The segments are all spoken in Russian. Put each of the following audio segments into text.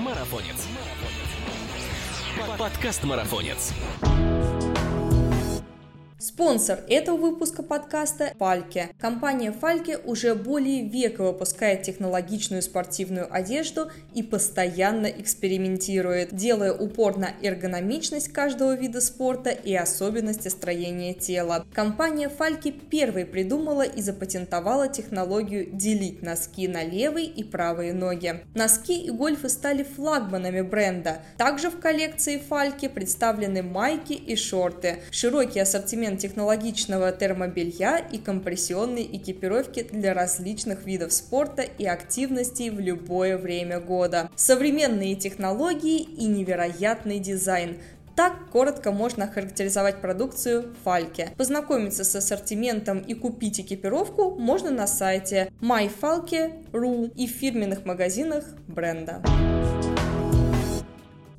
Марафонец. Подкаст Марафонец. Спонсор этого выпуска подкаста – Фальке. Компания Фальке уже более века выпускает технологичную спортивную одежду и постоянно экспериментирует, делая упор на эргономичность каждого вида спорта и особенности строения тела. Компания Фальке первой придумала и запатентовала технологию делить носки на левые и правые ноги. Носки и гольфы стали флагманами бренда. Также в коллекции Фальке представлены майки и шорты. Широкий ассортимент ассортимент технологичного термобелья и компрессионной экипировки для различных видов спорта и активностей в любое время года. Современные технологии и невероятный дизайн. Так коротко можно охарактеризовать продукцию Фальке. Познакомиться с ассортиментом и купить экипировку можно на сайте myfalke.ru и в фирменных магазинах бренда.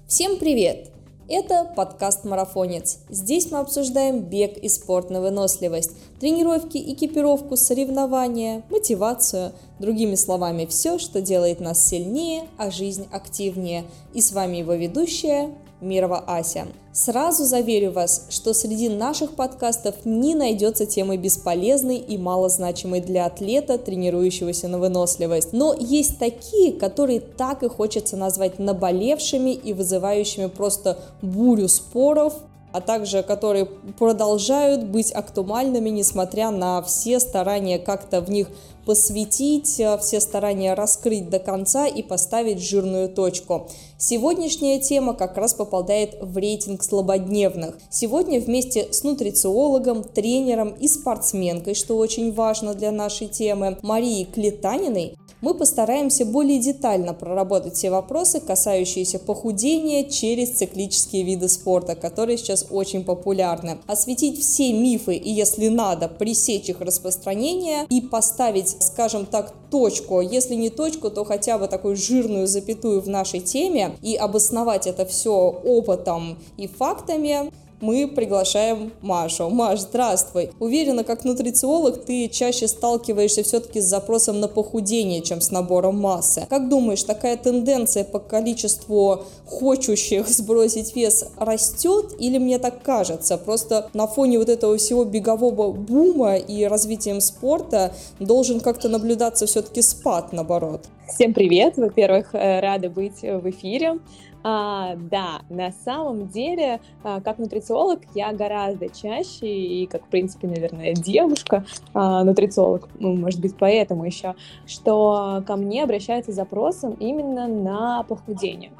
Всем привет! Это подкаст «Марафонец». Здесь мы обсуждаем бег и спорт на выносливость, тренировки, экипировку, соревнования, мотивацию, другими словами, все, что делает нас сильнее, а жизнь активнее. И с вами его ведущая Мирова Ася. Сразу заверю вас, что среди наших подкастов не найдется темы бесполезной и малозначимой для атлета, тренирующегося на выносливость. Но есть такие, которые так и хочется назвать наболевшими и вызывающими просто бурю споров, а также которые продолжают быть актуальными, несмотря на все старания как-то в них посвятить, э, все старания раскрыть до конца и поставить жирную точку. Сегодняшняя тема как раз попадает в рейтинг слабодневных. Сегодня вместе с нутрициологом, тренером и спортсменкой, что очень важно для нашей темы, Марией Клетаниной, мы постараемся более детально проработать все вопросы, касающиеся похудения через циклические виды спорта, которые сейчас очень популярны. Осветить все мифы и, если надо, пресечь их распространение и поставить, скажем так, точку, если не точку, то хотя бы такую жирную запятую в нашей теме и обосновать это все опытом и фактами, мы приглашаем Машу. Маш, здравствуй. Уверена, как нутрициолог ты чаще сталкиваешься все-таки с запросом на похудение, чем с набором массы. Как думаешь, такая тенденция по количеству хочущих сбросить вес растет или мне так кажется? Просто на фоне вот этого всего бегового бума и развитием спорта должен как-то наблюдаться все-таки спад, наоборот. Всем привет! Во-первых, э, рада быть в эфире. А, да, на самом деле, а, как нутрициолог, я гораздо чаще, и как, в принципе, наверное, девушка, а, нутрициолог, ну, может быть, поэтому еще, что ко мне обращаются запросом именно на похудение.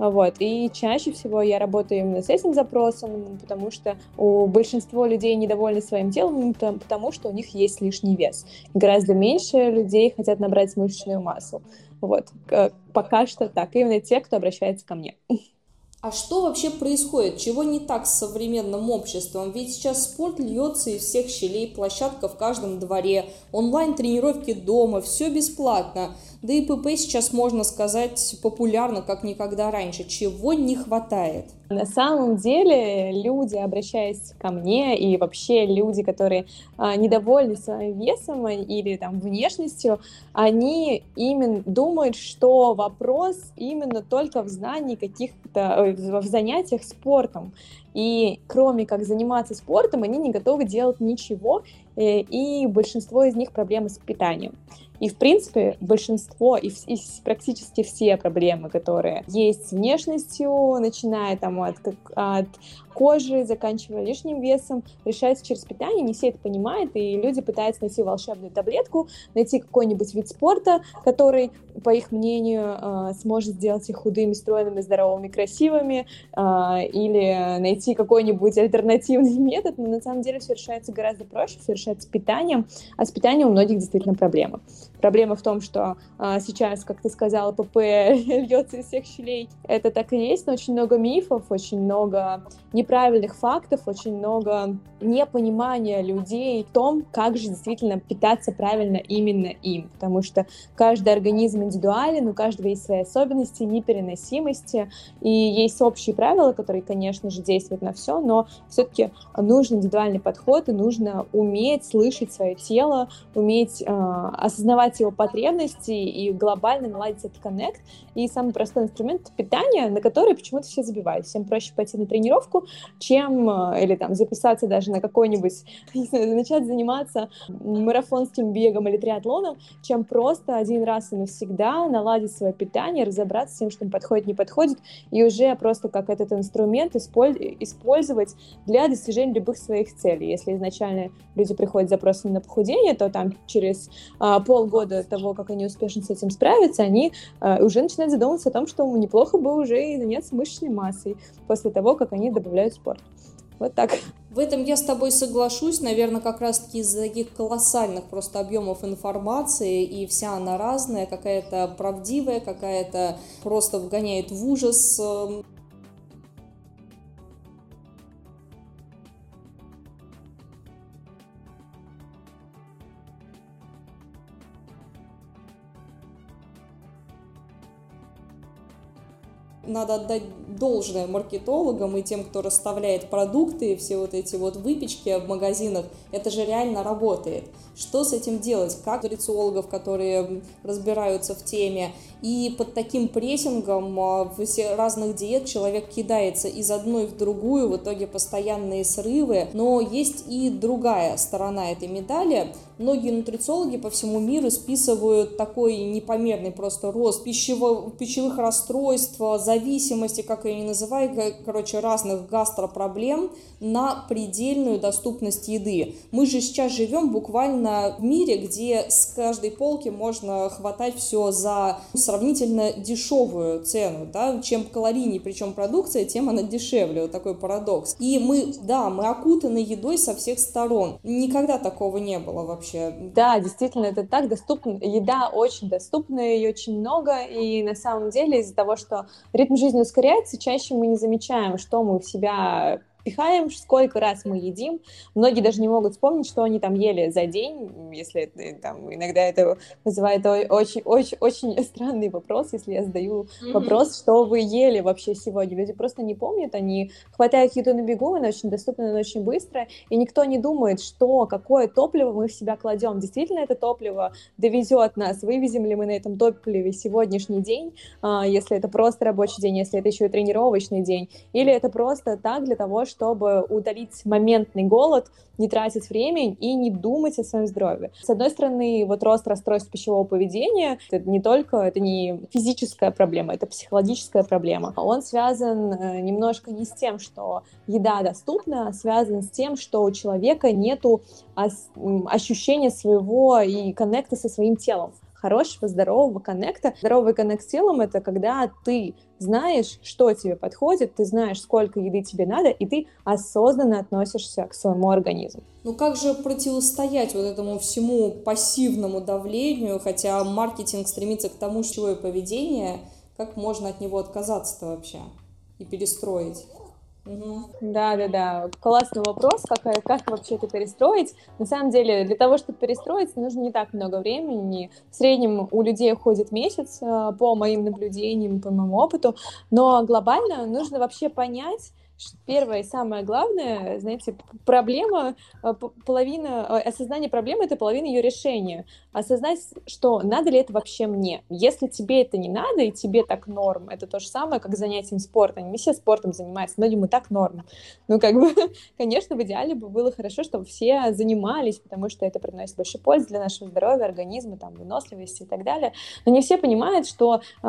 Вот. И чаще всего я работаю именно с этим запросом, потому что у большинства людей недовольны своим телом, потому что у них есть лишний вес. Гораздо меньше людей хотят набрать мышечную массу. Вот, пока что так, именно те, кто обращается ко мне. А что вообще происходит? Чего не так с современным обществом? Ведь сейчас спорт льется из всех щелей, площадка в каждом дворе, онлайн-тренировки дома, все бесплатно. Да и ПП сейчас, можно сказать, популярно, как никогда раньше. Чего не хватает? На самом деле люди, обращаясь ко мне, и вообще люди, которые а, недовольны своим весом или там внешностью, они именно думают, что вопрос именно только в знании каких-то, в занятиях спортом. И кроме как заниматься спортом, они не готовы делать ничего, э, и большинство из них проблемы с питанием. И, в принципе, большинство и, и практически все проблемы, которые есть с внешностью, начиная там от, от кожи, заканчивая лишним весом, решается через питание, не все это понимают, и люди пытаются найти волшебную таблетку, найти какой-нибудь вид спорта, который, по их мнению, э, сможет сделать их худыми, стройными, здоровыми, красивыми, э, или найти какой-нибудь альтернативный метод, но на самом деле все решается гораздо проще, все решается питанием, а с питанием у многих действительно проблемы. Проблема в том, что а, сейчас, как ты сказала, ПП льется из всех щелей. Это так и есть, но очень много мифов, очень много неправильных фактов, очень много непонимания людей в том, как же действительно питаться правильно именно им, потому что каждый организм индивидуален, у каждого есть свои особенности, непереносимости, и есть общие правила, которые, конечно же, действуют на все, но все-таки нужен индивидуальный подход, и нужно уметь слышать свое тело, уметь э, осознавать его потребности и глобально наладить этот коннект. И самый простой инструмент питания, на который почему-то все забивают. Всем проще пойти на тренировку, чем, э, или там записаться даже на какой-нибудь, начать заниматься марафонским бегом или триатлоном, чем просто один раз и навсегда наладить свое питание, разобраться с тем, что им подходит, не подходит, и уже просто как этот инструмент использовать для достижения любых своих целей. Если изначально люди приходят с запросом на похудение, то там через а, полгода того, как они успешно с этим справятся, они а, уже начинают задумываться о том, что неплохо бы уже и заняться мышечной массой после того, как они добавляют спорт. Вот так. В этом я с тобой соглашусь, наверное, как раз-таки из-за таких колоссальных просто объемов информации, и вся она разная, какая-то правдивая, какая-то просто вгоняет в ужас. надо отдать должное маркетологам и тем, кто расставляет продукты, все вот эти вот выпечки в магазинах, это же реально работает. Что с этим делать? Как нутрициологов, которые разбираются в теме, и под таким прессингом а, в разных диет человек кидается из одной в другую, в итоге постоянные срывы. Но есть и другая сторона этой медали. Многие нутрициологи по всему миру списывают такой непомерный просто рост пищево, пищевых расстройств, зависимости, как я не называю, короче, разных гастропроблем на предельную доступность еды. Мы же сейчас живем буквально в мире, где с каждой полки можно хватать все за сравнительно дешевую цену, да, чем калорийнее, причем продукция, тем она дешевле, вот такой парадокс. И мы, да, мы окутаны едой со всех сторон. Никогда такого не было вообще. Да, действительно, это так доступно. Еда очень доступна, ее очень много, и на самом деле из-за того, что ритм жизни ускоряется, чаще мы не замечаем, что мы в себя пихаем, сколько раз мы едим. Многие даже не могут вспомнить, что они там ели за день, если там иногда это вызывает очень-очень-очень странный вопрос, если я задаю mm-hmm. вопрос, что вы ели вообще сегодня. Люди просто не помнят, они хватают еду на бегу, она очень доступна, она очень быстро, и никто не думает, что, какое топливо мы в себя кладем. Действительно это топливо довезет нас, вывезем ли мы на этом топливе сегодняшний день, а, если это просто рабочий день, если это еще и тренировочный день, или это просто так для того, чтобы удалить моментный голод, не тратить время и не думать о своем здоровье. С одной стороны, вот рост расстройств пищевого поведения, это не только, это не физическая проблема, это психологическая проблема. Он связан э, немножко не с тем, что еда доступна, а связан с тем, что у человека нету ощущения своего и коннекта со своим телом хорошего, здорового коннекта. Здоровый коннект с телом — это когда ты знаешь, что тебе подходит, ты знаешь, сколько еды тебе надо, и ты осознанно относишься к своему организму. Ну как же противостоять вот этому всему пассивному давлению, хотя маркетинг стремится к тому, что и поведение, как можно от него отказаться-то вообще и перестроить? Да, да, да. Классный вопрос, как, как вообще это перестроить. На самом деле, для того, чтобы перестроить, нужно не так много времени. В среднем у людей уходит месяц, э, по моим наблюдениям, по моему опыту. Но глобально нужно вообще понять, Первое и самое главное, знаете, проблема, э, половина, э, осознание проблемы — это половина ее решения. Осознать, что надо ли это вообще мне. Если тебе это не надо, и тебе так норм, это то же самое, как занятием спортом. Не все спортом занимаются, многим и так норм. Ну, как бы, конечно, в идеале бы было хорошо, чтобы все занимались, потому что это приносит больше пользы для нашего здоровья, организма, там, выносливости и так далее. Но не все понимают, что э,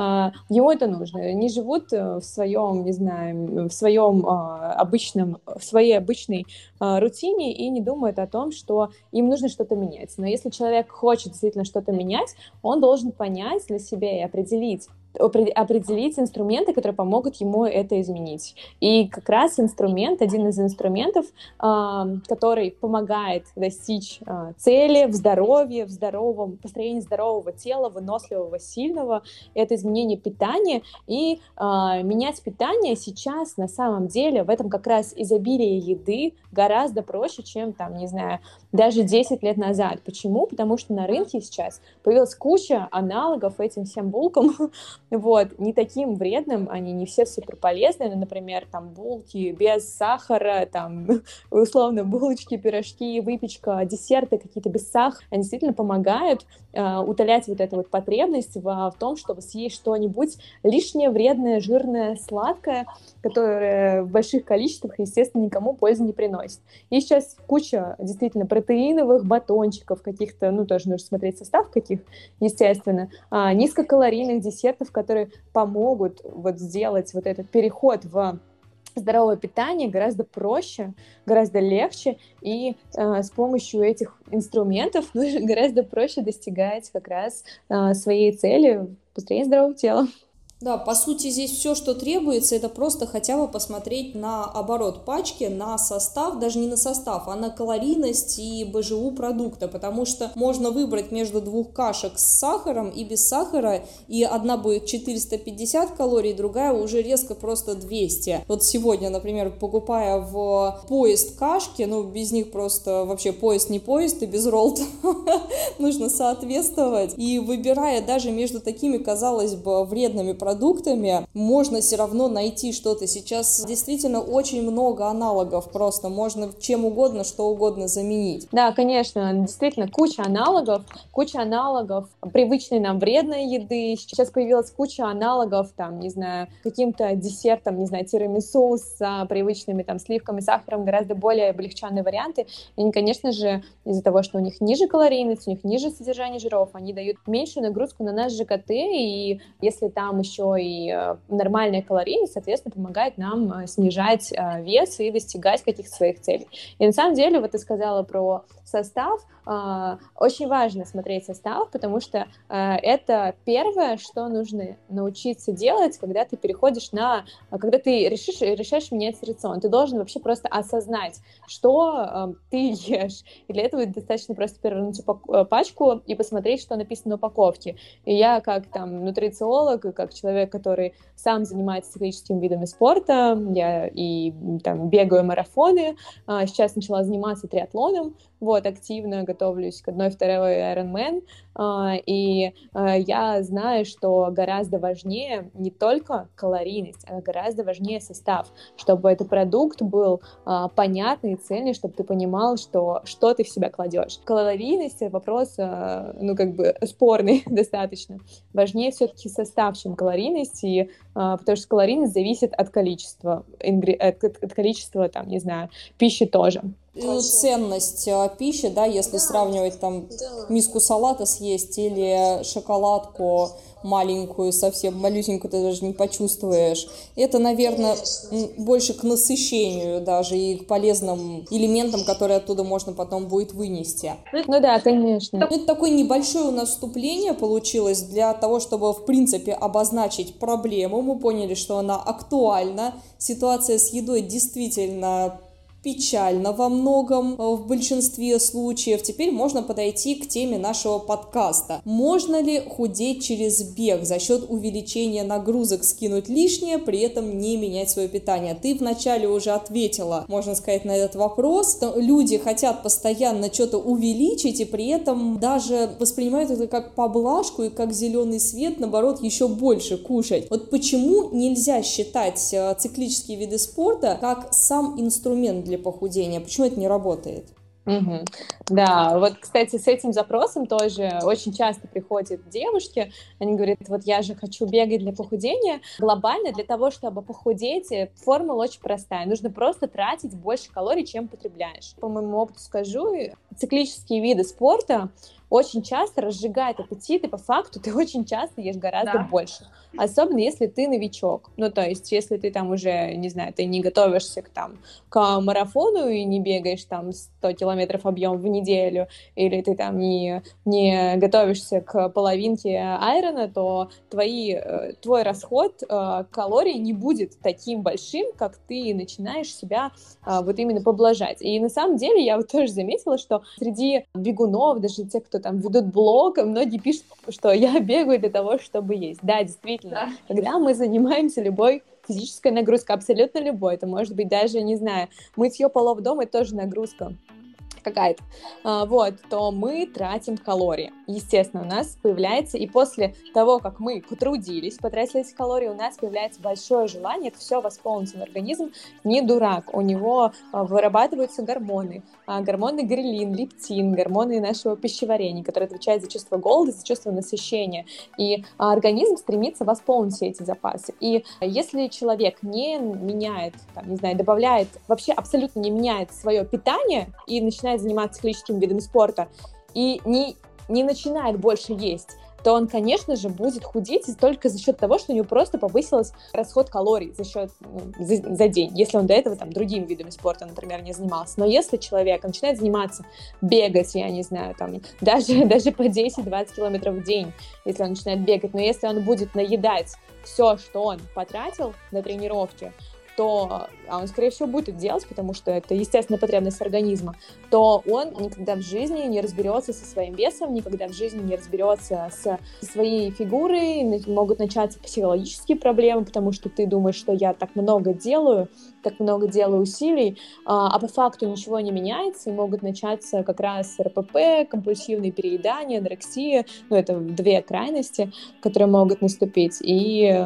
ему это нужно. Они живут э, в своем, не знаю, в своем обычном, в своей обычной э, рутине и не думают о том, что им нужно что-то менять. Но если человек хочет действительно что-то менять, он должен понять для себя и определить, определить инструменты, которые помогут ему это изменить. И как раз инструмент, один из инструментов, который помогает достичь а, цели в здоровье, в здоровом построении здорового тела, выносливого, сильного, это изменение питания. И а, менять питание сейчас на самом деле в этом как раз изобилие еды гораздо проще, чем там, не знаю, даже 10 лет назад. Почему? Потому что на рынке сейчас появилась куча аналогов этим всем булкам, вот, не таким вредным, они не все супер полезные, но, например, там булки без сахара, там, условно, булочки, пирожки, выпечка, десерты какие-то без сахара, они действительно помогают э, утолять вот эту вот потребность в, в том, чтобы съесть что-нибудь лишнее, вредное, жирное, сладкое, которое в больших количествах, естественно, никому пользы не приносит. И сейчас куча действительно протеиновых батончиков каких-то, ну, тоже нужно смотреть состав каких, естественно, а, низкокалорийных десертов, которые помогут вот сделать вот этот переход в здоровое питание гораздо проще, гораздо легче, и э, с помощью этих инструментов гораздо проще достигать как раз э, своей цели построения здорового тела. Да, по сути здесь все, что требуется, это просто хотя бы посмотреть на оборот пачки, на состав, даже не на состав, а на калорийность и БЖУ продукта, потому что можно выбрать между двух кашек с сахаром и без сахара, и одна будет 450 калорий, другая уже резко просто 200. Вот сегодня, например, покупая в поезд кашки, ну без них просто вообще поезд не поезд, и без ролл нужно соответствовать, и выбирая даже между такими, казалось бы, вредными продуктами, продуктами можно все равно найти что-то. Сейчас действительно очень много аналогов, просто можно чем угодно, что угодно заменить. Да, конечно, действительно куча аналогов, куча аналогов привычной нам вредной еды. Сейчас появилась куча аналогов, там, не знаю, каким-то десертом, не знаю, тирамису с привычными там сливками, сахаром, гораздо более облегченные варианты. И, конечно же, из-за того, что у них ниже калорийность, у них ниже содержание жиров, они дают меньшую нагрузку на наш ЖКТ, и если там еще еще и э, нормальная калорийность, соответственно, помогает нам э, снижать э, вес и достигать каких-то своих целей. И на самом деле, вот ты сказала про состав, очень важно смотреть состав, потому что это первое, что нужно научиться делать, когда ты переходишь на, когда ты решишь, решаешь менять рацион. Ты должен вообще просто осознать, что ты ешь. И для этого достаточно просто перевернуть пачку и посмотреть, что написано на упаковке. И я как там нутрициолог, как человек, который сам занимается циклическими видами спорта, я и там бегаю марафоны, сейчас начала заниматься триатлоном, вот, активно готовлюсь к одной второй Ironman, а, и а, я знаю, что гораздо важнее не только калорийность, а гораздо важнее состав, чтобы этот продукт был а, понятный и цельный, чтобы ты понимал, что, что ты в себя кладешь. Калорийность — вопрос, ну, как бы спорный достаточно. Важнее все-таки состав, чем калорийность, и, потому что калорийность зависит от количества, от, количества, там, не знаю, пищи тоже. Ну, ценность а, пищи, да, если да. сравнивать там да. миску салата съесть или шоколадку маленькую, совсем малюсенькую, ты даже не почувствуешь. Это, наверное, Конечно. больше к насыщению даже и к полезным элементам, которые оттуда можно потом будет вынести. Ну да, конечно. Ну, это такое небольшое у нас вступление получилось для того, чтобы, в принципе, обозначить проблему. Мы поняли, что она актуальна. Ситуация с едой действительно печально во многом, э, в большинстве случаев. Теперь можно подойти к теме нашего подкаста. Можно ли худеть через бег за счет увеличения нагрузок, скинуть лишнее, при этом не менять свое питание? Ты вначале уже ответила, можно сказать, на этот вопрос. Люди хотят постоянно что-то увеличить и при этом даже воспринимают это как поблажку и как зеленый свет, наоборот, еще больше кушать. Вот почему нельзя считать э, циклические виды спорта как сам инструмент для похудения. Почему это не работает? Угу. Да, вот, кстати, с этим запросом тоже очень часто приходят девушки, они говорят, вот я же хочу бегать для похудения. Глобально для того, чтобы похудеть, э, формула очень простая. Нужно просто тратить больше калорий, чем потребляешь. По моему опыту скажу, циклические виды спорта очень часто разжигает аппетит, и по факту ты очень часто ешь гораздо да. больше. Особенно если ты новичок. Ну, то есть, если ты там уже, не знаю, ты не готовишься к, там, к марафону и не бегаешь там 100 километров объем в неделю, или ты там не, не готовишься к половинке айрона, то твои, э, твой расход э, калорий не будет таким большим, как ты начинаешь себя э, вот именно поблажать. И на самом деле я вот тоже заметила, что среди бегунов, даже те, кто там ведут блог, многие пишут, что я бегаю для того, чтобы есть. Да, действительно, да. когда мы занимаемся любой физической нагрузкой, абсолютно любой, это может быть даже, не знаю, мытье полов дома, это тоже нагрузка какая-то, а, вот, то мы тратим калории. Естественно, у нас появляется, и после того, как мы потрудились, потратили эти калории, у нас появляется большое желание это все восполнить. Организм не дурак, у него а, вырабатываются гормоны, а, гормоны грелин, лептин, гормоны нашего пищеварения, которые отвечают за чувство голода, за чувство насыщения. И организм стремится восполнить все эти запасы. И если человек не меняет, там, не знаю, добавляет, вообще абсолютно не меняет свое питание и начинает начинает заниматься классическим видом спорта и не, не начинает больше есть, то он, конечно же, будет худеть только за счет того, что у него просто повысился расход калорий за счет ну, за, за день, если он до этого там другими видами спорта, например, не занимался. Но если человек начинает заниматься, бегать, я не знаю, там даже, даже по 10-20 километров в день, если он начинает бегать, но если он будет наедать все, что он потратил на тренировки, то, а он, скорее всего, будет это делать, потому что это естественная потребность организма, то он никогда в жизни не разберется со своим весом, никогда в жизни не разберется с своей фигурой, могут начаться психологические проблемы, потому что ты думаешь, что я так много делаю, так много делаю усилий, а, а по факту ничего не меняется, и могут начаться как раз РПП, компульсивные переедания, анорексия, ну, это две крайности, которые могут наступить, и,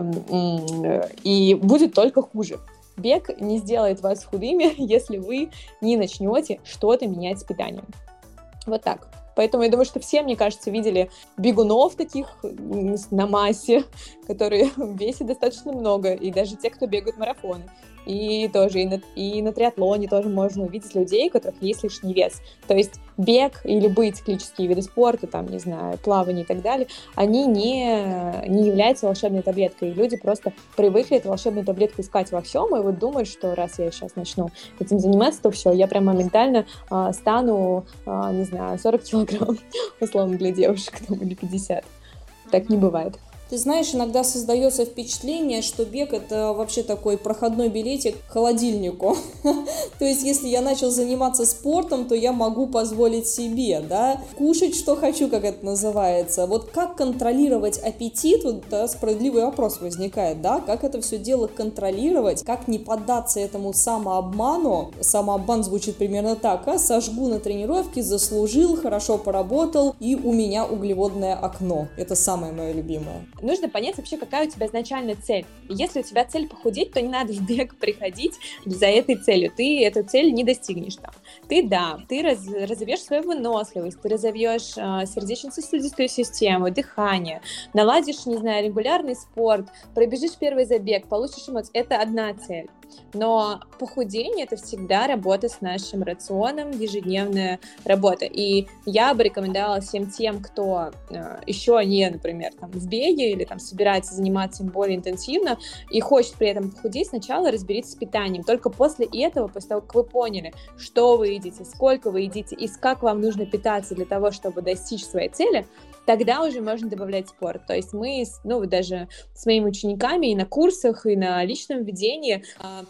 и будет только хуже. Бег не сделает вас худыми, если вы не начнете что-то менять с питанием. Вот так. Поэтому я думаю, что все, мне кажется, видели бегунов таких на массе, которые весят достаточно много, и даже те, кто бегают марафоны. И тоже и на, и на триатлоне тоже можно увидеть людей, у которых есть лишний вес. То есть бег и любые циклические виды спорта, там, не знаю, плавание и так далее, они не, не являются волшебной таблеткой. И люди просто привыкли эту волшебную таблетку искать во всем, и вот думают, что раз я сейчас начну этим заниматься, то все, я прям моментально а, стану, а, не знаю, 40 килограмм, условно, для девушек, там, или 50. Так не бывает. Ты знаешь, иногда создается впечатление, что бег это вообще такой проходной билетик к холодильнику. То есть, если я начал заниматься спортом, то я могу позволить себе, да, кушать, что хочу, как это называется. Вот как контролировать аппетит, вот да, справедливый вопрос возникает, да, как это все дело контролировать, как не поддаться этому самообману. Самообман звучит примерно так, а сожгу на тренировке, заслужил, хорошо поработал, и у меня углеводное окно. Это самое мое любимое нужно понять вообще, какая у тебя изначальная цель. если у тебя цель похудеть, то не надо в бег приходить за этой целью. Ты эту цель не достигнешь там. Ты, да, ты раз, разовьешь свою выносливость, ты разовьешь э, сердечно-сосудистую систему, дыхание, наладишь, не знаю, регулярный спорт, пробежишь первый забег, получишь эмоции. Это одна цель. Но похудение это всегда работа с нашим рационом, ежедневная работа. И я бы рекомендовала всем тем, кто э, еще не, например, там в беге или там собирается заниматься им более интенсивно и хочет при этом похудеть, сначала разберитесь с питанием. Только после этого, после того, как вы поняли, что вы едите, сколько вы едите и как вам нужно питаться для того, чтобы достичь своей цели, тогда уже можно добавлять спорт. То есть мы, ну, даже с моими учениками и на курсах, и на личном ведении а,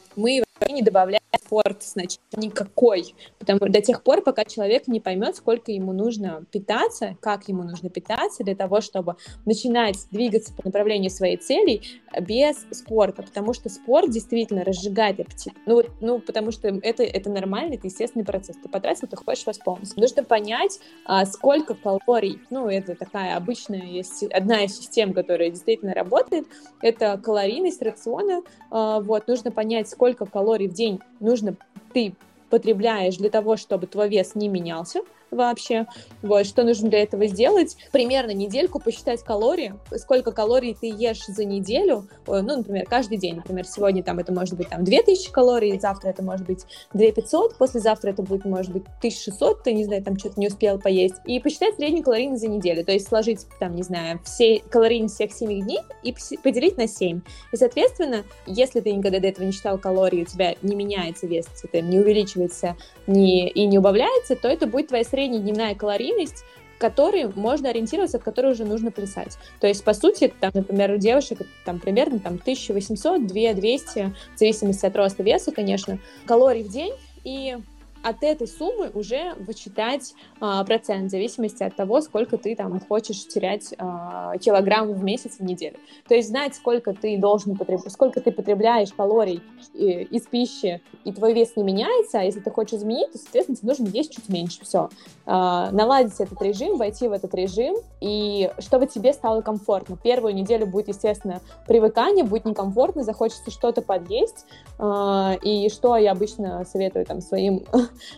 мы не добавляем спорт сначала никакой, потому до тех пор, пока человек не поймет, сколько ему нужно питаться, как ему нужно питаться для того, чтобы начинать двигаться по направлению своей цели без спорта, потому что спорт действительно разжигает аппетит. Ну, ну потому что это, это нормальный, это естественный процесс. Ты потратил, ты хочешь восполнить. Нужно понять, а, сколько калорий, ну, это такая обычная, есть одна из систем, которая действительно работает, это калорийность рациона, а, вот, нужно понять, сколько калорий в день нужно ты потребляешь для того, чтобы твой вес не менялся, вообще. Вот, что нужно для этого сделать? Примерно недельку посчитать калории, сколько калорий ты ешь за неделю, ну, например, каждый день, например, сегодня там это может быть там 2000 калорий, завтра это может быть 2500, послезавтра это будет, может быть, 1600, ты, не знаю, там что-то не успел поесть, и посчитать среднюю калорийность за неделю, то есть сложить, там, не знаю, все калорийность всех 7 дней и поделить на 7. И, соответственно, если ты никогда до этого не считал калории, у тебя не меняется вес, не увеличивается не, и не убавляется, то это будет твоя средняя дневная калорийность, которой можно ориентироваться, от которой уже нужно плясать. То есть, по сути, там, например, у девушек там примерно там, 1800, 2200, в зависимости от роста веса, конечно, калорий в день, и от этой суммы уже вычитать а, процент в зависимости от того, сколько ты там хочешь терять а, килограмм в месяц в неделю. То есть знать, сколько ты должен потреблять, сколько ты потребляешь калорий и, из пищи, и твой вес не меняется, а если ты хочешь изменить, то, соответственно, тебе нужно есть чуть меньше. Все. А, наладить этот режим, войти в этот режим, и чтобы тебе стало комфортно. Первую неделю будет, естественно, привыкание, будет некомфортно, захочется что-то подъесть, а, и что я обычно советую там своим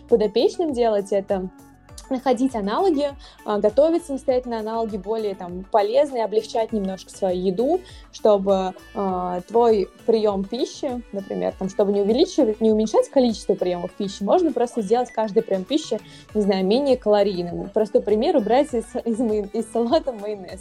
подопечным делать это находить аналоги, а, готовить самостоятельно аналоги более там, полезные, облегчать немножко свою еду, чтобы э, твой прием пищи, например, там, чтобы не увеличивать, не уменьшать количество приемов пищи, можно просто сделать каждый прием пищи, не знаю, менее калорийным. Простой пример, убрать из, из, из салата майонез.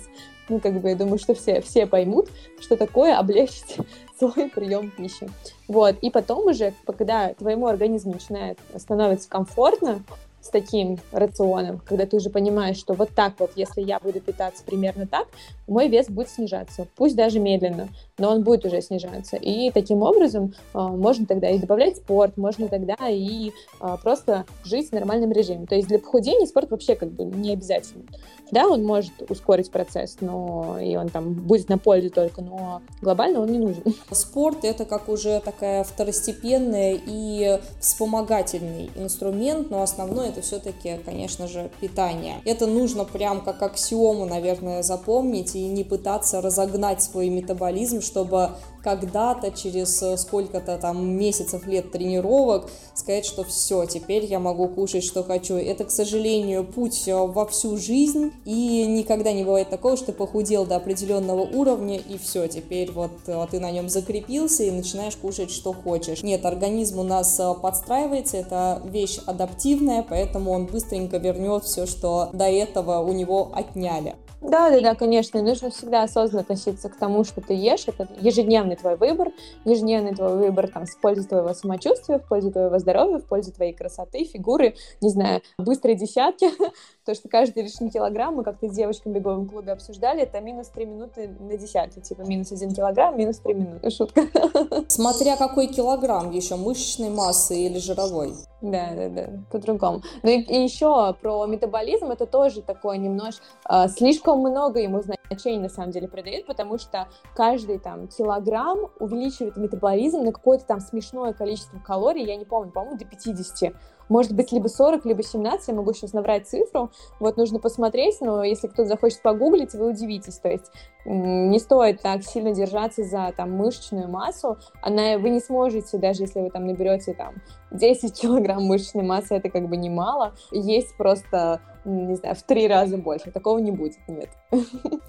Ну, как бы, я думаю, что все, все поймут, что такое облегчить свой прием пищи. Вот, и потом уже, когда твоему организму начинает становиться комфортно, с таким рационом, когда ты уже понимаешь, что вот так вот, если я буду питаться примерно так, мой вес будет снижаться, пусть даже медленно, но он будет уже снижаться. И таким образом э, можно тогда и добавлять спорт, можно тогда и э, просто жить в нормальном режиме. То есть для похудения спорт вообще как бы не обязательно. Да, он может ускорить процесс, но и он там будет на пользу только, но глобально он не нужен. Спорт это как уже такая второстепенная и вспомогательный инструмент, но основное это все-таки, конечно же, питание. Это нужно прям как аксиому, наверное, запомнить и не пытаться разогнать свой метаболизм, чтобы когда-то, через э, сколько-то там месяцев, лет тренировок, сказать, что все, теперь я могу кушать, что хочу. Это, к сожалению, путь э, во всю жизнь, и никогда не бывает такого, что похудел до определенного уровня, и все, теперь вот э, ты на нем закрепился и начинаешь кушать, что хочешь. Нет, организм у нас подстраивается, это вещь адаптивная, поэтому он быстренько вернет все, что до этого у него отняли. Да, да, да, конечно. нужно всегда осознанно относиться к тому, что ты ешь. Это ежедневный твой выбор, ежедневный твой выбор там, в пользу твоего самочувствия, в пользу твоего здоровья, в пользу твоей красоты, фигуры, не знаю, быстрые десятки. То, что каждый лишний килограмм, мы как-то с девочками в беговом клубе обсуждали, это минус 3 минуты на десятки. Типа минус 1 килограмм, минус 3 минуты. Шутка. Смотря какой килограмм еще, мышечной массы или жировой. Да, да, да, по-другому. Ну и, и еще про метаболизм, это тоже такое немножко, э, слишком много ему значений на самом деле придают, потому что каждый там килограмм увеличивает метаболизм на какое-то там смешное количество калорий, я не помню, по-моему, до 50 может быть либо 40, либо 17, я могу сейчас набрать цифру, вот нужно посмотреть, но если кто-то захочет погуглить, вы удивитесь, то есть не стоит так сильно держаться за там мышечную массу, она, вы не сможете, даже если вы там наберете там 10 килограмм мышечной массы, это как бы немало, есть просто, не знаю, в три раза больше, такого не будет, нет.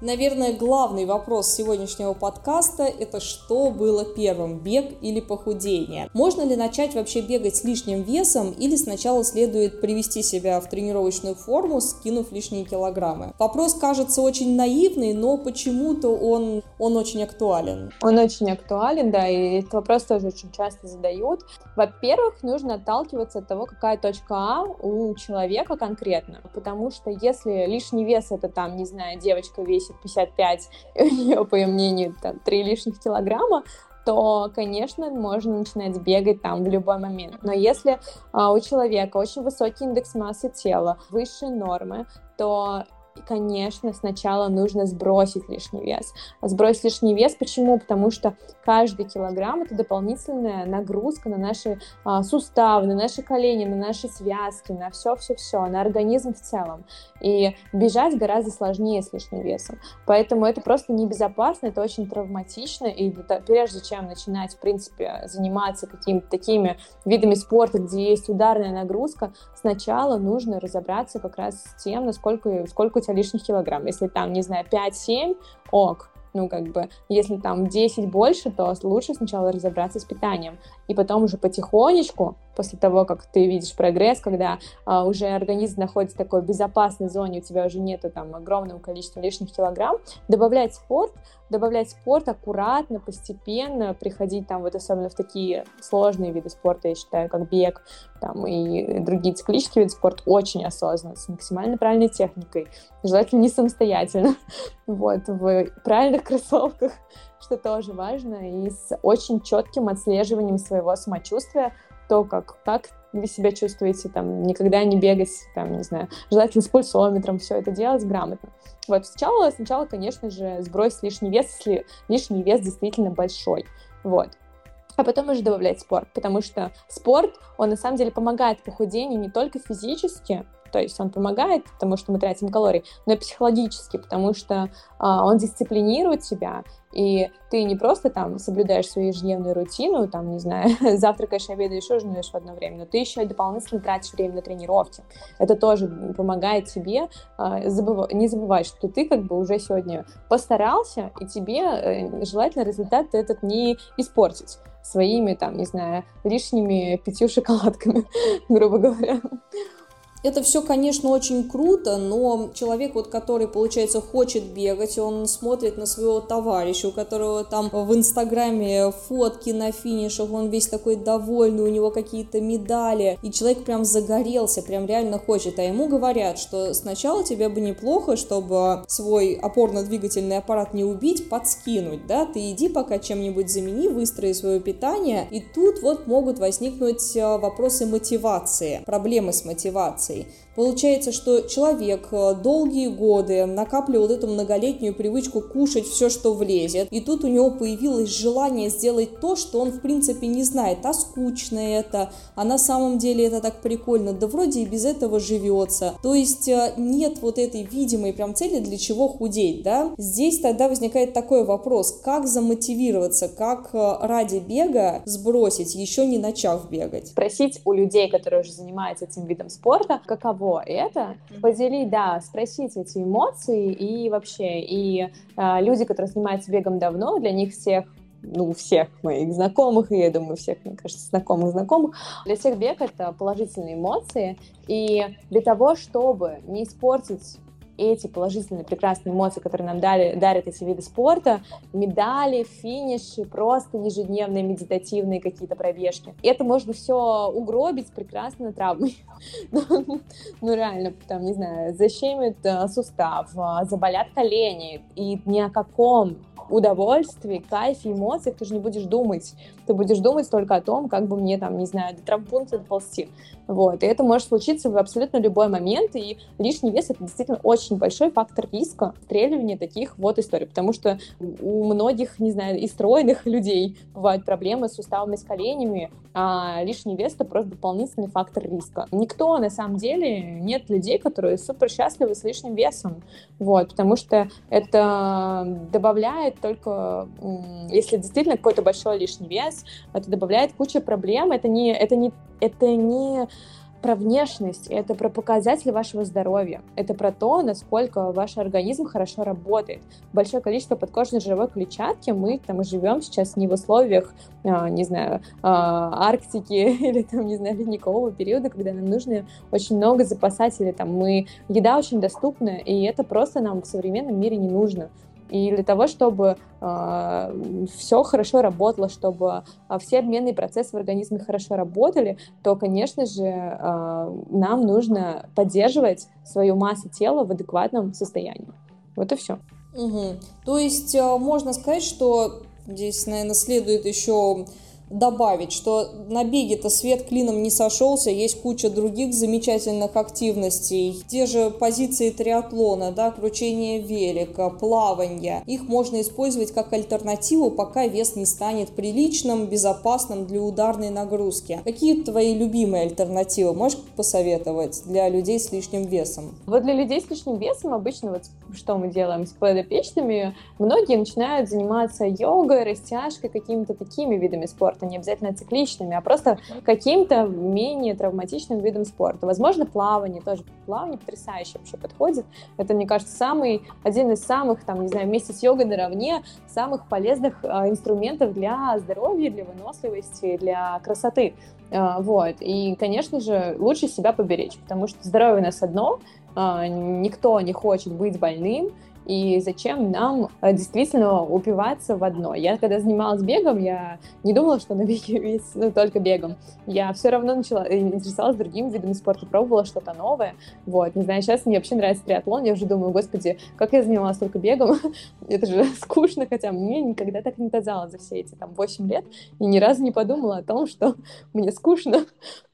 Наверное, главный вопрос сегодняшнего подкаста – это что было первым, бег или похудение? Можно ли начать вообще бегать с лишним весом или сначала следует привести себя в тренировочную форму, скинув лишние килограммы? Вопрос кажется очень наивный, но почему-то он, он очень актуален. Он очень актуален, да, и этот вопрос тоже очень часто задают. Во-первых, нужно отталкиваться от того, какая точка А у человека конкретно, потому что если лишний вес – это там, не знаю, девочка весит весит 55, у нее, по ее мнению, там, 3 лишних килограмма, то, конечно, можно начинать бегать там в любой момент. Но если а, у человека очень высокий индекс массы тела, выше нормы, то конечно, сначала нужно сбросить лишний вес. Сбросить лишний вес почему? Потому что каждый килограмм это дополнительная нагрузка на наши а, суставы, на наши колени, на наши связки, на все-все-все, на организм в целом. И бежать гораздо сложнее с лишним весом. Поэтому это просто небезопасно, это очень травматично. И прежде чем начинать, в принципе, заниматься какими-то такими видами спорта, где есть ударная нагрузка, сначала нужно разобраться как раз с тем, насколько сколько у тебя лишних килограмм. Если там, не знаю, 5-7, ок, ну, как бы, если там 10 больше, то лучше сначала разобраться с питанием. И потом уже потихонечку, после того, как ты видишь прогресс, когда а, уже организм находится в такой безопасной зоне, у тебя уже нету там огромного количества лишних килограмм, добавлять спорт, добавлять спорт аккуратно, постепенно, приходить там вот особенно в такие сложные виды спорта, я считаю, как бег там и другие циклические виды спорта, очень осознанно, с максимально правильной техникой, желательно не самостоятельно, вот, в правильных кроссовках, что тоже важно, и с очень четким отслеживанием своего самочувствия, то, как, как вы себя чувствуете, там, никогда не бегать, там, не знаю, желательно с пульсометром, все это делать грамотно. Вот, сначала, сначала, конечно же, сбросить лишний вес, если лишний вес действительно большой, вот. А потом уже добавлять спорт, потому что спорт, он на самом деле помогает похудению не только физически, то есть он помогает, потому что мы тратим калории, но и психологически, потому что а, он дисциплинирует тебя, и ты не просто там соблюдаешь свою ежедневную рутину, там, не знаю, завтракаешь, обедаешь, ужинаешь в одно время, но ты еще и дополнительно тратишь время на тренировки. Это тоже помогает тебе э, забыв... не забывать, что ты как бы уже сегодня постарался, и тебе э, желательно результат этот не испортить своими, там, не знаю, лишними пятью шоколадками, грубо говоря. Это все, конечно, очень круто, но человек, вот, который, получается, хочет бегать, он смотрит на своего товарища, у которого там в Инстаграме фотки на финишах, он весь такой довольный, у него какие-то медали, и человек прям загорелся, прям реально хочет, а ему говорят, что сначала тебе бы неплохо, чтобы свой опорно-двигательный аппарат не убить, подскинуть, да, ты иди пока чем-нибудь замени, выстрои свое питание, и тут вот могут возникнуть э, вопросы мотивации, проблемы с мотивацией мотивацией. Получается, что человек э, долгие годы накапливал эту многолетнюю привычку кушать все, что влезет, и тут у него появилось желание сделать то, что он в принципе не знает, а скучно это, а на самом деле это так прикольно, да вроде и без этого живется. То есть э, нет вот этой видимой прям цели, для чего худеть, да? Здесь тогда возникает такой вопрос, как замотивироваться, как э, ради бега сбросить, еще не начав бегать? Спросить у людей, которые уже занимаются этим видом спорта, каково это, поделить, да, спросить эти эмоции и вообще, и э, люди, которые занимаются бегом давно, для них всех ну, всех моих знакомых, и я думаю, всех, мне кажется, знакомых знакомых. Для всех бег — это положительные эмоции, и для того, чтобы не испортить эти положительные, прекрасные эмоции, которые нам дали, дарят эти виды спорта, медали, финиши, просто ежедневные медитативные какие-то пробежки. Это можно все угробить прекрасно травмой. Ну, ну, реально, там, не знаю, защемит э, сустав, э, заболят колени, и ни о каком удовольствии, кайфе, эмоциях ты же не будешь думать. Ты будешь думать только о том, как бы мне там, не знаю, до травмпункта доползти. Вот. И это может случиться в абсолютно любой момент, и лишний вес — это действительно очень большой фактор риска стреливания таких вот историй, потому что у многих, не знаю, и стройных людей бывают проблемы с суставами, с коленями, а лишний вес — это просто дополнительный фактор риска. Никто, на самом деле, нет людей, которые супер счастливы с лишним весом, вот, потому что это добавляет только, если действительно какой-то большой лишний вес, это добавляет кучу проблем, это не, это не, это не про внешность, это про показатели вашего здоровья, это про то, насколько ваш организм хорошо работает. Большое количество подкожной жировой клетчатки, мы там живем сейчас не в условиях, а, не знаю, а, Арктики или там, не знаю, ледникового периода, когда нам нужно очень много запасать, или там мы, еда очень доступна, и это просто нам в современном мире не нужно. И для того, чтобы э, а, все хорошо работало, чтобы э, все обменные процессы в организме хорошо работали, то, конечно же, э, нам нужно поддерживать свою массу тела в адекватном состоянии. Вот и все. Угу. То есть можно сказать, что здесь, наверное, следует еще добавить, что на беге-то свет клином не сошелся, есть куча других замечательных активностей. Те же позиции триатлона, да, кручение велика, плавание. Их можно использовать как альтернативу, пока вес не станет приличным, безопасным для ударной нагрузки. Какие твои любимые альтернативы? Можешь посоветовать для людей с лишним весом? Вот для людей с лишним весом обычно вот что мы делаем с подопечными, многие начинают заниматься йогой, растяжкой, какими-то такими видами спорта, не обязательно цикличными, а просто каким-то менее травматичным видом спорта. Возможно, плавание тоже. Плавание потрясающе вообще подходит. Это, мне кажется, самый, один из самых, там, не знаю, вместе с йогой наравне, самых полезных э, инструментов для здоровья, для выносливости, для красоты. Э, вот. И, конечно же, лучше себя поберечь, потому что здоровье у нас одно, никто не хочет быть больным, и зачем нам э, действительно упиваться в одно. Я когда занималась бегом, я не думала, что на беге весь, ну, только бегом. Я все равно начала э, интересовалась другими видами спорта, пробовала что-то новое. Вот, не знаю, сейчас мне вообще нравится триатлон, я уже думаю, господи, как я занималась только бегом, это же скучно, хотя мне никогда так не казалось за все эти там 8 лет, и ни разу не подумала о том, что мне скучно.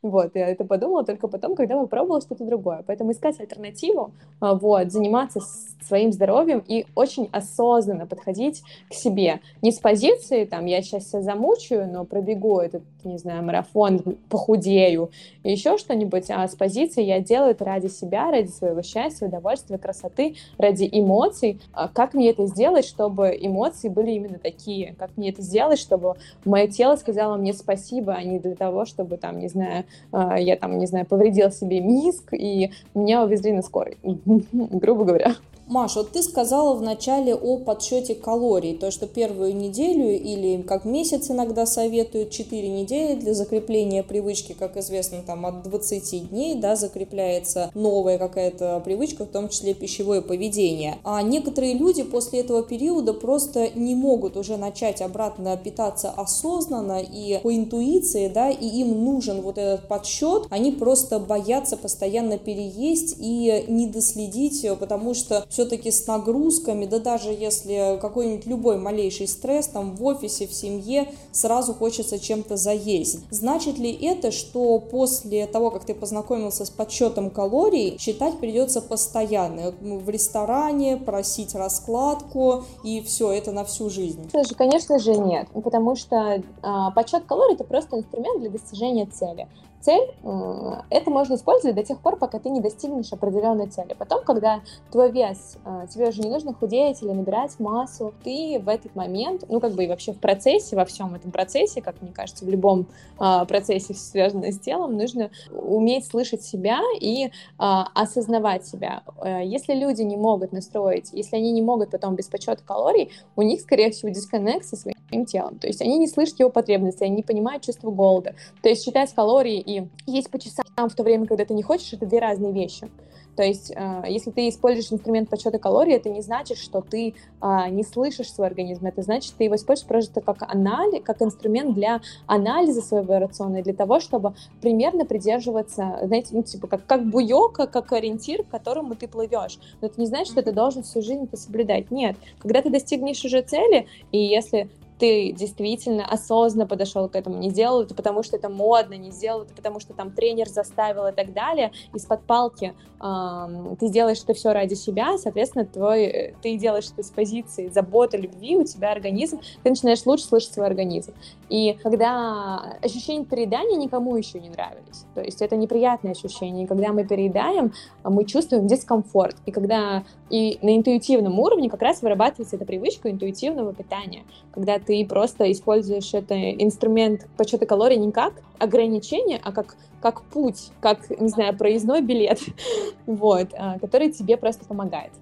Вот, я это подумала только потом, когда попробовала что-то другое. Поэтому искать альтернативу, а, вот, заниматься своим здоровьем и очень осознанно подходить к себе. Не с позиции, там, я сейчас себя замучаю, но пробегу этот, не знаю, марафон, похудею, еще что-нибудь, а с позиции я делаю это ради себя, ради своего счастья, удовольствия, красоты, ради эмоций. А как мне это сделать, чтобы эмоции были именно такие? Как мне это сделать, чтобы мое тело сказало мне спасибо, а не для того, чтобы, там, не знаю, а, я там, не знаю, повредил себе миск, и меня увезли на скорой, грубо говоря. Маша, вот ты сказала в начале о подсчете калорий, то, что первую неделю или как месяц иногда советуют 4 недели для закрепления привычки, как известно, там от 20 дней, да, закрепляется новая какая-то привычка, в том числе пищевое поведение. А некоторые люди после этого периода просто не могут уже начать обратно питаться осознанно и по интуиции, да, и им нужен вот этот подсчет, они просто боятся постоянно переесть и не доследить, потому что все-таки с нагрузками, да даже если какой-нибудь любой малейший стресс там в офисе, в семье, сразу хочется чем-то заесть. Значит ли это, что после того, как ты познакомился с подсчетом калорий, считать придется постоянно? В ресторане просить раскладку и все, это на всю жизнь? Конечно же нет, потому что а, подсчет калорий это просто инструмент для достижения цели цель, э, это можно использовать до тех пор, пока ты не достигнешь определенной цели. Потом, когда твой вес, э, тебе уже не нужно худеть или набирать массу, ты в этот момент, ну, как бы и вообще в процессе, во всем этом процессе, как мне кажется, в любом а, процессе, связанном с телом, нужно уметь слышать себя и осознавать себя. Э, если люди не могут настроить, если они не могут потом без подсчета калорий, у них, скорее всего, дисконнект со своим телом. То есть они не слышат его потребности, они не понимают чувство голода. То есть считать калории и есть по часам в то время, когда ты не хочешь, это две разные вещи. То есть, э, если ты используешь инструмент подсчета калорий, это не значит, что ты э, не слышишь свой организм. Это значит, что ты его используешь просто как анализ, как инструмент для анализа своего рациона, для того, чтобы примерно придерживаться, знаете, ну, типа, как, как буёка, как ориентир, к которому ты плывешь. Но это не значит, что ты должен всю жизнь это соблюдать. Нет. Когда ты достигнешь уже цели, и если ты действительно осознанно подошел к этому, не сделал это потому, что это модно, не сделал это потому, что там тренер заставил и так далее, из-под палки э, ты делаешь это все ради себя, соответственно, твой, э, ты делаешь это с позиции заботы, любви, у тебя организм, ты начинаешь лучше слышать свой организм. И когда ощущения переедания никому еще не нравились, то есть это неприятное ощущение, и когда мы переедаем, мы чувствуем дискомфорт, и когда и на интуитивном уровне как раз вырабатывается эта привычка интуитивного питания, когда ты просто используешь это инструмент подсчета калорий не как ограничение, а как, как путь, как, не знаю, проездной билет, вот, а, который тебе просто помогает.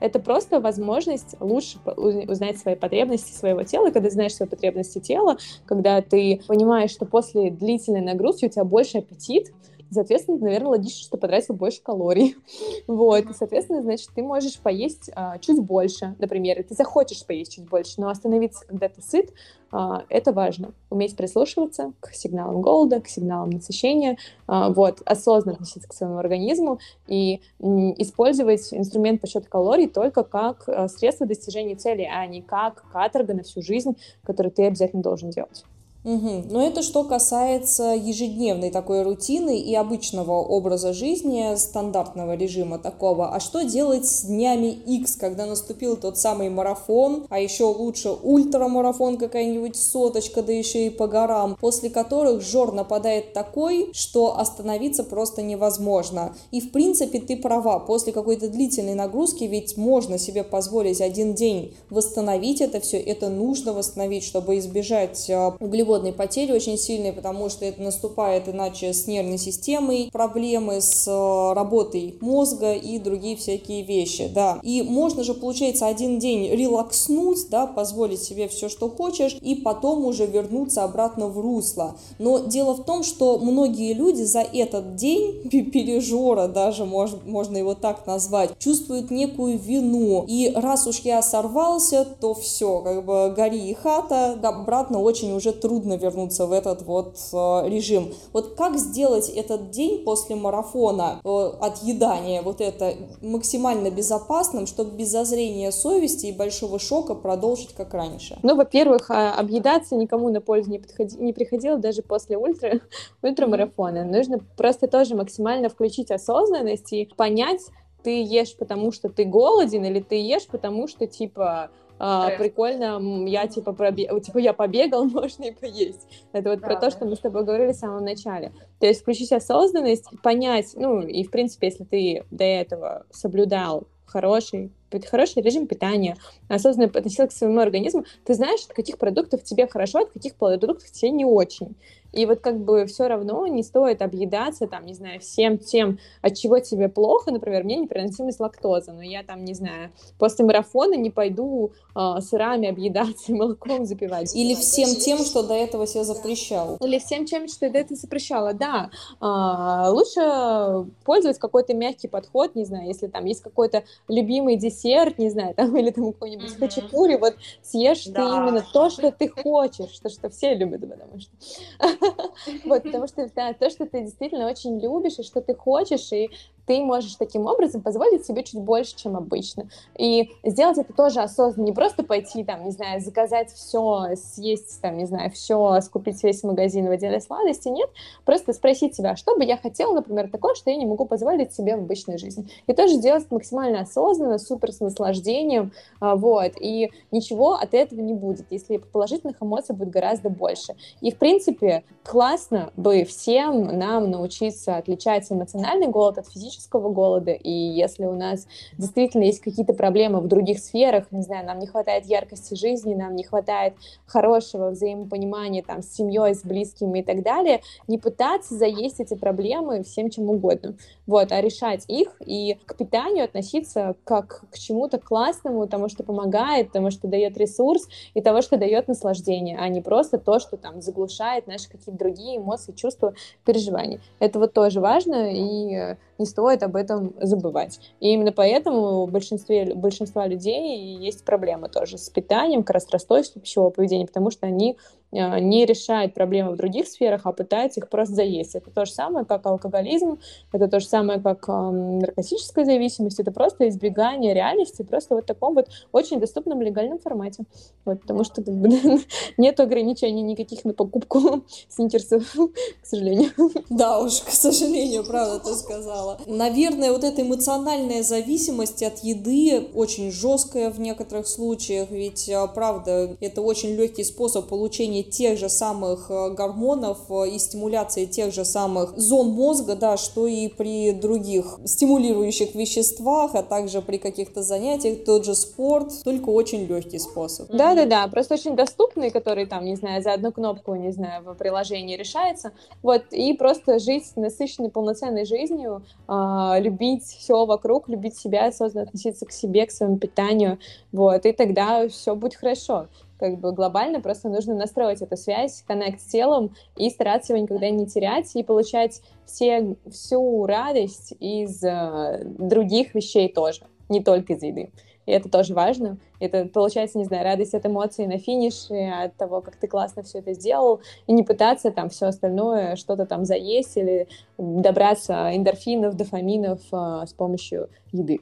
Это просто возможность лучше узнать свои потребности своего тела. Когда знаешь свои потребности тела, когда ты понимаешь, что после длительной нагрузки у тебя больше аппетит, соответственно, наверное, логично, что потратил больше калорий. Вот, и, соответственно, значит, ты можешь поесть а, чуть больше, например, и ты захочешь поесть чуть больше, но остановиться, когда ты сыт, а, это важно. Уметь прислушиваться к сигналам голода, к сигналам насыщения, а, вот, осознанно относиться к своему организму и использовать инструмент подсчета калорий только как а, средство достижения цели, а не как каторга на всю жизнь, которую ты обязательно должен делать. Угу. Но это что касается ежедневной такой рутины и обычного образа жизни, стандартного режима такого. А что делать с днями X, когда наступил тот самый марафон, а еще лучше ультрамарафон какая-нибудь соточка, да еще и по горам, после которых жор нападает такой, что остановиться просто невозможно. И в принципе ты права, после какой-то длительной нагрузки ведь можно себе позволить один день восстановить это все, это нужно восстановить, чтобы избежать а, углеводной потери очень сильной, потому что это наступает иначе с нервной системой, проблемы с а, работой мозга и другие всякие вещи, да. И можно же, получается, один день релакснуть, да, позволить себе все, что хочешь, и потом уже вернуться обратно в русло. Но дело в том, что многие люди за этот день пережора, даже можно, можно его так назвать, чувствуют некую вину. И раз уж я сорвался, то все, как бы гори и хата, обратно очень уже трудно вернуться в этот вот э, режим. Вот как сделать этот день после марафона э, отъедания вот это максимально безопасным, чтобы без зазрения совести и большого шока продолжить как раньше? Ну, во-первых, а, объедаться никому на пользу не, подходи, не приходило даже после ультра, ультрамарафона. Нужно просто тоже максимально включить осознанность и понять, ты ешь потому, что ты голоден, или ты ешь потому, что, типа, а, прикольно, я типа пробе... типа я побегал, можно и поесть. Это вот да, про то, что мы с тобой говорили в самом начале. То есть включить осознанность, понять, ну и в принципе, если ты до этого соблюдал хороший хороший режим питания, осознанно относился к своему организму, ты знаешь, от каких продуктов тебе хорошо, от каких продуктов тебе не очень. И вот как бы все равно не стоит объедаться, там, не знаю, всем тем, от чего тебе плохо, например, мне непереносимость лактозы, но я там, не знаю, после марафона не пойду э, сырами объедаться и молоком запивать. Или всем тем, что до этого себе запрещал. Или всем тем, что до этого запрещала, да. Э, лучше пользоваться какой-то мягкий подход, не знаю, если там есть какой-то любимый десерт, не знаю, там, или там какой-нибудь mm-hmm. хачапури, вот съешь да. ты именно то, что ты хочешь, то, что все любят, потому что Вот, потому что да, то, что ты действительно очень любишь и что ты хочешь, и ты можешь таким образом позволить себе чуть больше, чем обычно. И сделать это тоже осознанно, не просто пойти, там, не знаю, заказать все, съесть, там, не знаю, все, скупить весь магазин в отделе сладости, нет, просто спросить себя, что бы я хотела, например, такое, что я не могу позволить себе в обычной жизни. И тоже делать максимально осознанно, супер с наслаждением, а, вот, и ничего от этого не будет, если положительных эмоций будет гораздо больше. И, в принципе, классно бы всем нам научиться отличать эмоциональный голод от физического физического голода, и если у нас действительно есть какие-то проблемы в других сферах, не знаю, нам не хватает яркости жизни, нам не хватает хорошего взаимопонимания там с семьей, с близкими и так далее, не пытаться заесть эти проблемы всем чем угодно, вот, а решать их и к питанию относиться как к чему-то классному, тому, что помогает, тому, что дает ресурс и того, что дает наслаждение, а не просто то, что там заглушает наши какие-то другие эмоции, чувства, переживания. Это вот тоже важно, и не стоит об этом забывать. И именно поэтому в большинстве, большинства людей есть проблемы тоже с питанием, как раз расстройство пищевого поведения, потому что они не решает проблемы в других сферах, а пытается их просто заесть. Это то же самое, как алкоголизм, это то же самое, как э, наркотическая зависимость, это просто избегание реальности, просто вот в таком вот очень доступном легальном формате. Вот, потому что как бы, нет ограничений никаких на покупку сникерсов, к сожалению. Да уж, к сожалению, правда ты сказала. Наверное, вот эта эмоциональная зависимость от еды очень жесткая в некоторых случаях, ведь, а, правда, это очень легкий способ получения выделение тех же самых э, гормонов э, и стимуляции тех же самых зон мозга, да, что и при других стимулирующих веществах, а также при каких-то занятиях, тот же спорт, только очень легкий способ. Да-да-да, просто очень доступный, который там, не знаю, за одну кнопку, не знаю, в приложении решается, вот, и просто жить насыщенной, полноценной жизнью, э, любить все вокруг, любить себя, осознанно относиться к себе, к своему питанию, вот, и тогда все будет хорошо как бы глобально просто нужно настроить эту связь, коннект с телом и стараться его никогда не терять и получать все, всю радость из э, других вещей тоже, не только из еды. И это тоже важно. Это получается, не знаю, радость от эмоций на финише, от того, как ты классно все это сделал, и не пытаться там все остальное что-то там заесть или добраться эндорфинов, дофаминов э, с помощью еды.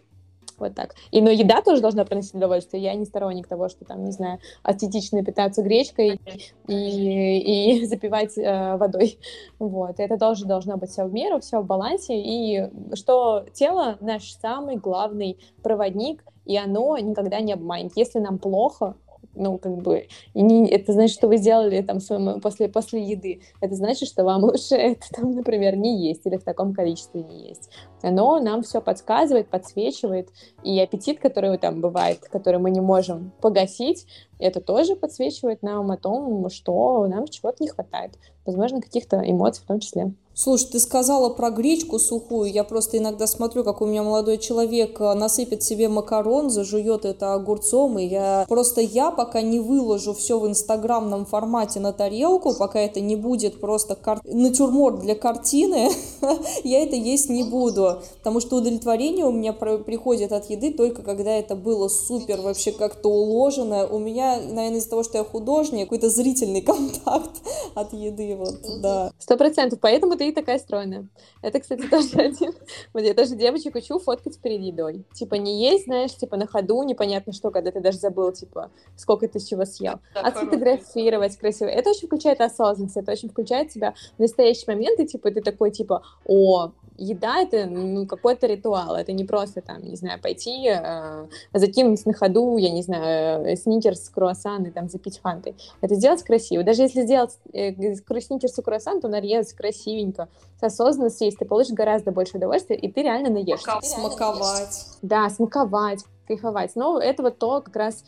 Вот так. И, но еда тоже должна приносить удовольствие. Я не сторонник того, что там, не знаю, астетично питаться гречкой и, и запивать э, водой. Вот. Это тоже должно быть все в меру, все в балансе. И что тело наш самый главный проводник, и оно никогда не обманет. Если нам плохо, ну, как бы, и не, это значит, что вы сделали там своему, после, после еды. Это значит, что вам лучше это там, например, не есть или в таком количестве не есть. Оно нам все подсказывает, подсвечивает, и аппетит, который там бывает, который мы не можем погасить, это тоже подсвечивает нам о том, что нам чего-то не хватает. Возможно, каких-то эмоций в том числе. Слушай, ты сказала про гречку сухую. Я просто иногда смотрю, как у меня молодой человек э, насыпет себе макарон, зажует это огурцом, и я просто я пока не выложу все в инстаграмном формате на тарелку, пока это не будет просто кар... натюрморт для картины, я это есть не буду, потому что удовлетворение у меня приходит от еды только когда это было супер вообще как-то уложено. У меня, наверное, из-за того, что я художник, какой-то зрительный контакт от еды, вот, да. Сто процентов, поэтому ты и такая стройная. Это, кстати, тоже один. Вот я тоже девочек учу фоткать перед едой. Типа не есть, знаешь, типа на ходу, непонятно что, когда ты даже забыл, типа, сколько ты чего съел. А сфотографировать красиво. Это очень включает осознанность, это очень включает тебя в настоящий момент, и типа ты такой, типа, о, еда это ну, какой-то ритуал, это не просто там, не знаю, пойти, э, закинуть на ходу, я не знаю, э, сникерс, круассан и там запить фантой. Это сделать красиво. Даже если сделать э, сникерс и круассан, то нарезать красивенько, с осознанностью есть, ты получишь гораздо больше удовольствия, и ты реально наешься. Смаковать. Да, смаковать кайфовать. Но это вот то, как раз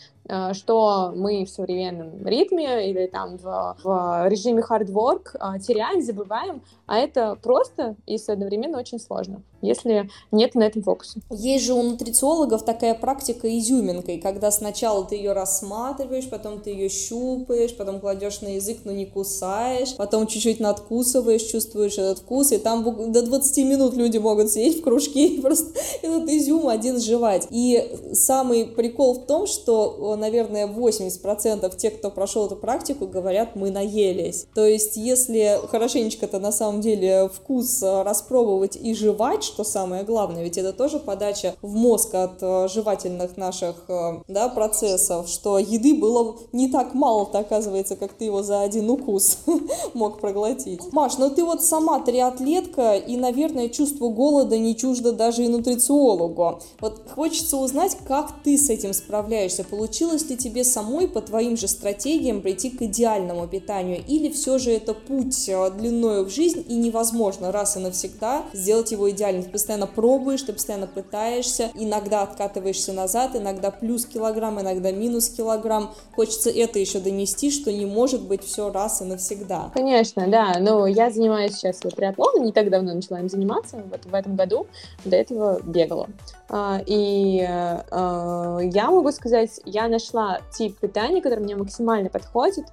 что мы в современном ритме или там в, в режиме hard work э, теряем, забываем, а это просто и одновременно очень сложно, если нет на этом фокуса. Есть же у нутрициологов такая практика изюминкой, когда сначала ты ее рассматриваешь, потом ты ее щупаешь, потом кладешь на язык, но не кусаешь, потом чуть-чуть надкусываешь, чувствуешь этот вкус, и там до 20 минут люди могут сидеть в кружке и просто этот изюм один жевать. И самый прикол в том, что наверное, 80% тех, кто прошел эту практику, говорят, мы наелись. То есть, если хорошенечко-то на самом деле вкус э, распробовать и жевать, что самое главное, ведь это тоже подача в мозг от э, жевательных наших э, да, процессов, что еды было не так мало-то, оказывается, как ты его за один укус мог проглотить. Маш, ну ты вот сама триатлетка, и, наверное, чувство голода не чуждо даже и нутрициологу. Вот хочется узнать, как ты с этим справляешься. Получилось Получилось ли тебе самой по твоим же стратегиям прийти к идеальному питанию? Или все же это путь э, длиною в жизнь и невозможно раз и навсегда сделать его идеальным? Ты постоянно пробуешь, ты постоянно пытаешься, иногда откатываешься назад, иногда плюс килограмм, иногда минус килограмм. Хочется это еще донести, что не может быть все раз и навсегда. Конечно, да. Но я занимаюсь сейчас триатлоном, не так давно начала им заниматься, вот в этом году. До этого бегала. А, и а, я могу сказать, я нашла тип питания, который мне максимально подходит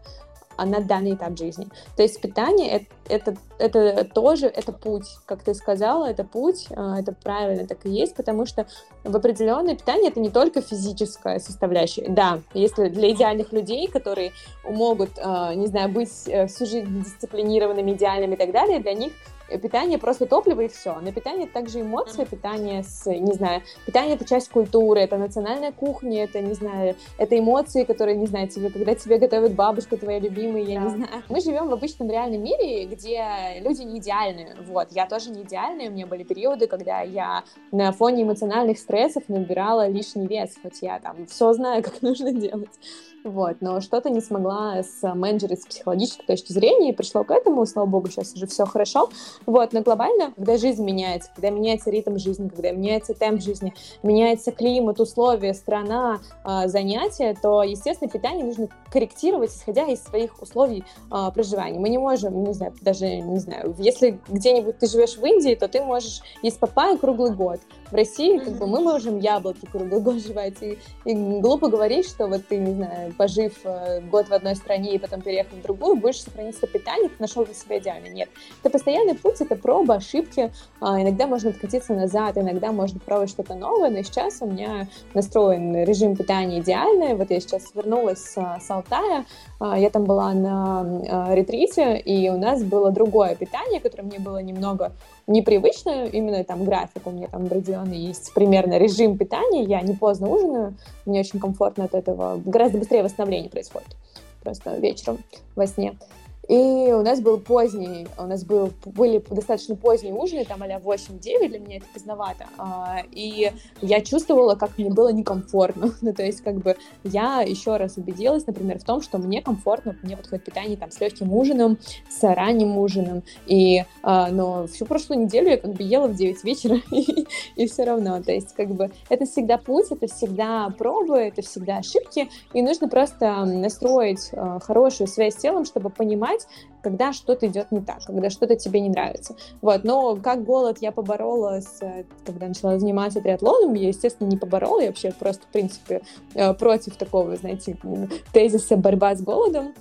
а, на данный этап жизни. То есть питание это, это, это тоже это путь, как ты сказала, это путь, это правильно так и есть, потому что в определенное питание это не только физическая составляющая. Да, если для идеальных людей, которые могут, не знаю, быть э, всю жизнь дисциплинированными, идеальными и так далее, для них питание просто топливо и все. Но питание это также эмоция, питание с, не знаю, питание это часть культуры, это национальная кухня, это, не знаю, это эмоции, которые, не знаю, тебе, когда тебе готовит бабушка твоя любимая, я да. не знаю. Мы живем в обычном реальном мире, где люди не идеальны. Вот, я тоже не идеальная, у меня были периоды, когда я на фоне эмоциональных стрессов набирала лишний вес, хоть я там все знаю, как нужно делать вот, но что-то не смогла с менеджером с психологической точки зрения, и пришло к этому, слава богу, сейчас уже все хорошо, вот, но глобально, когда жизнь меняется, когда меняется ритм жизни, когда меняется темп жизни, меняется климат, условия, страна, э, занятия, то, естественно, питание нужно корректировать, исходя из своих условий э, проживания. Мы не можем, не знаю, даже, не знаю, если где-нибудь ты живешь в Индии, то ты можешь есть папайю круглый год, в России как бы мы можем яблоки круглый год жевать, и, и глупо говорить, что вот ты, не знаю, пожив э, год в одной стране и потом переехав в другую, будешь сохранить свое питание, ты нашел для себя идеально. Нет. Это постоянный путь — это проба, ошибки. А, иногда можно откатиться назад, иногда можно пробовать что-то новое, но сейчас у меня настроен режим питания идеальный. Вот я сейчас вернулась с, с Алтая, а, я там была на а, ретрите, и у нас было другое питание, которое мне было немного непривычно, именно там график у меня там определенный есть, примерно режим питания, я не поздно ужинаю, мне очень комфортно от этого, гораздо быстрее восстановление происходит просто вечером во сне. И у нас был поздний, у нас был, были достаточно поздние ужины, там а 8-9, для меня это поздновато. А, и я чувствовала, как мне было некомфортно. ну, то есть, как бы, я еще раз убедилась, например, в том, что мне комфортно, мне подходит питание там с легким ужином, с ранним ужином. И, а, но всю прошлую неделю я как бы ела в 9 вечера, и, и все равно. То есть, как бы, это всегда путь, это всегда пробы, это всегда ошибки, и нужно просто настроить а, хорошую связь с телом, чтобы понимать, понимать, когда что-то идет не так, когда что-то тебе не нравится. Вот, но как голод я поборола, с, когда начала заниматься триатлоном, я, естественно, не поборола, я вообще просто, в принципе, э, против такого, знаете, тезиса борьба с голодом.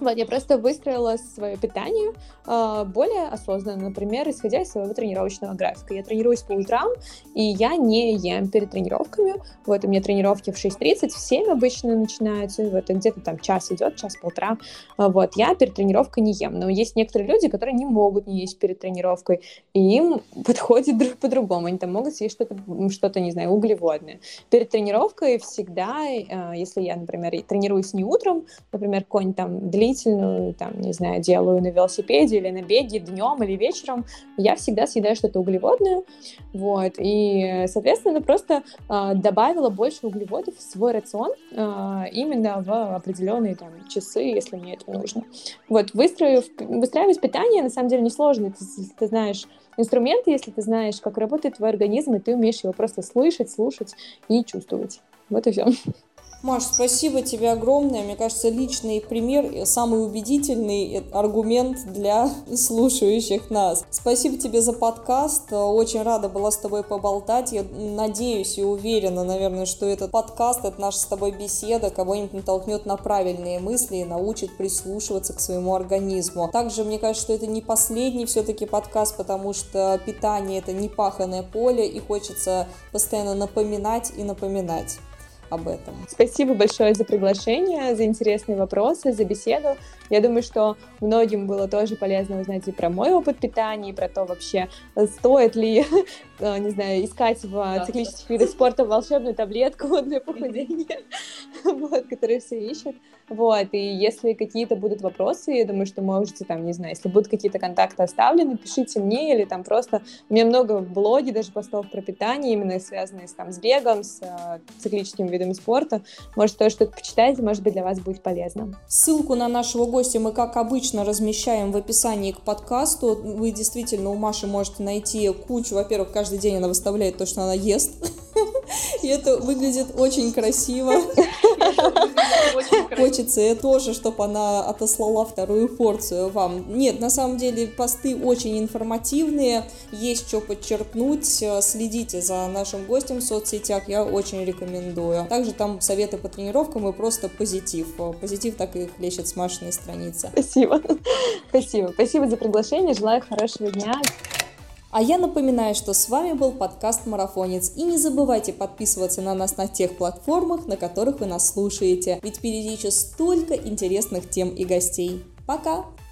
Вот, я просто выстроила свое питание э, более осознанно, например, исходя из своего тренировочного графика. Я тренируюсь по утрам, и я не ем перед тренировками. Вот, у меня тренировки в 6.30, в 7 обычно начинаются, вот, где-то там час идет, час-полтора. Э, вот, я перед тренировкой не ем. Но есть некоторые люди, которые не могут не есть перед тренировкой, и им подходит друг по-другому. Они там могут съесть что-то, что-то, не знаю, углеводное. Перед тренировкой всегда, э, если я, например, тренируюсь не утром, например, какой-нибудь там длительную, там, не знаю, делаю на велосипеде или на беге днем или вечером, я всегда съедаю что-то углеводное, вот, и, соответственно, просто э, добавила больше углеводов в свой рацион э, именно в определенные там часы, если мне это нужно. Вот, выстроив, выстраивать питание, на самом деле, несложно, ты, ты знаешь инструменты, если ты знаешь, как работает твой организм, и ты умеешь его просто слышать, слушать и чувствовать. Вот и все. Маш, спасибо тебе огромное. Мне кажется, личный пример, самый убедительный аргумент для слушающих нас. Спасибо тебе за подкаст. Очень рада была с тобой поболтать. Я надеюсь и уверена, наверное, что этот подкаст, это наша с тобой беседа, кого-нибудь натолкнет на правильные мысли и научит прислушиваться к своему организму. Также мне кажется, что это не последний все-таки подкаст, потому что питание это не паханное поле, и хочется постоянно напоминать и напоминать об этом. Спасибо большое за приглашение, за интересные вопросы, за беседу. Я думаю, что многим было тоже полезно узнать и про мой опыт питания, и про то вообще, стоит ли, не знаю, искать в циклических видах спорта волшебную таблетку для похудения, вот, которую все ищут. Вот, и если какие-то будут вопросы, я думаю, что можете там, не знаю, если будут какие-то контакты оставлены, пишите мне или там просто... У меня много в блоге даже постов про питание, именно связанные с, там, с бегом, с э, циклическими видами спорта. Может, тоже что-то почитайте, может быть, для вас будет полезно. Ссылку на нашего гостя мы, как обычно, размещаем в описании к подкасту. Вы действительно у Маши можете найти кучу. Во-первых, каждый день она выставляет то, что она ест. И это выглядит очень красиво. Хочется тоже, чтобы она отослала вторую порцию вам. Нет, на самом деле посты очень информативные, есть что подчеркнуть. Следите за нашим гостем в соцсетях, я очень рекомендую. Также там советы по тренировкам и просто позитив. Позитив так и хлещет с Машиной страницы. Спасибо. Спасибо. Спасибо за приглашение. Желаю хорошего дня. А я напоминаю, что с вами был подкаст «Марафонец». И не забывайте подписываться на нас на тех платформах, на которых вы нас слушаете. Ведь впереди еще столько интересных тем и гостей. Пока!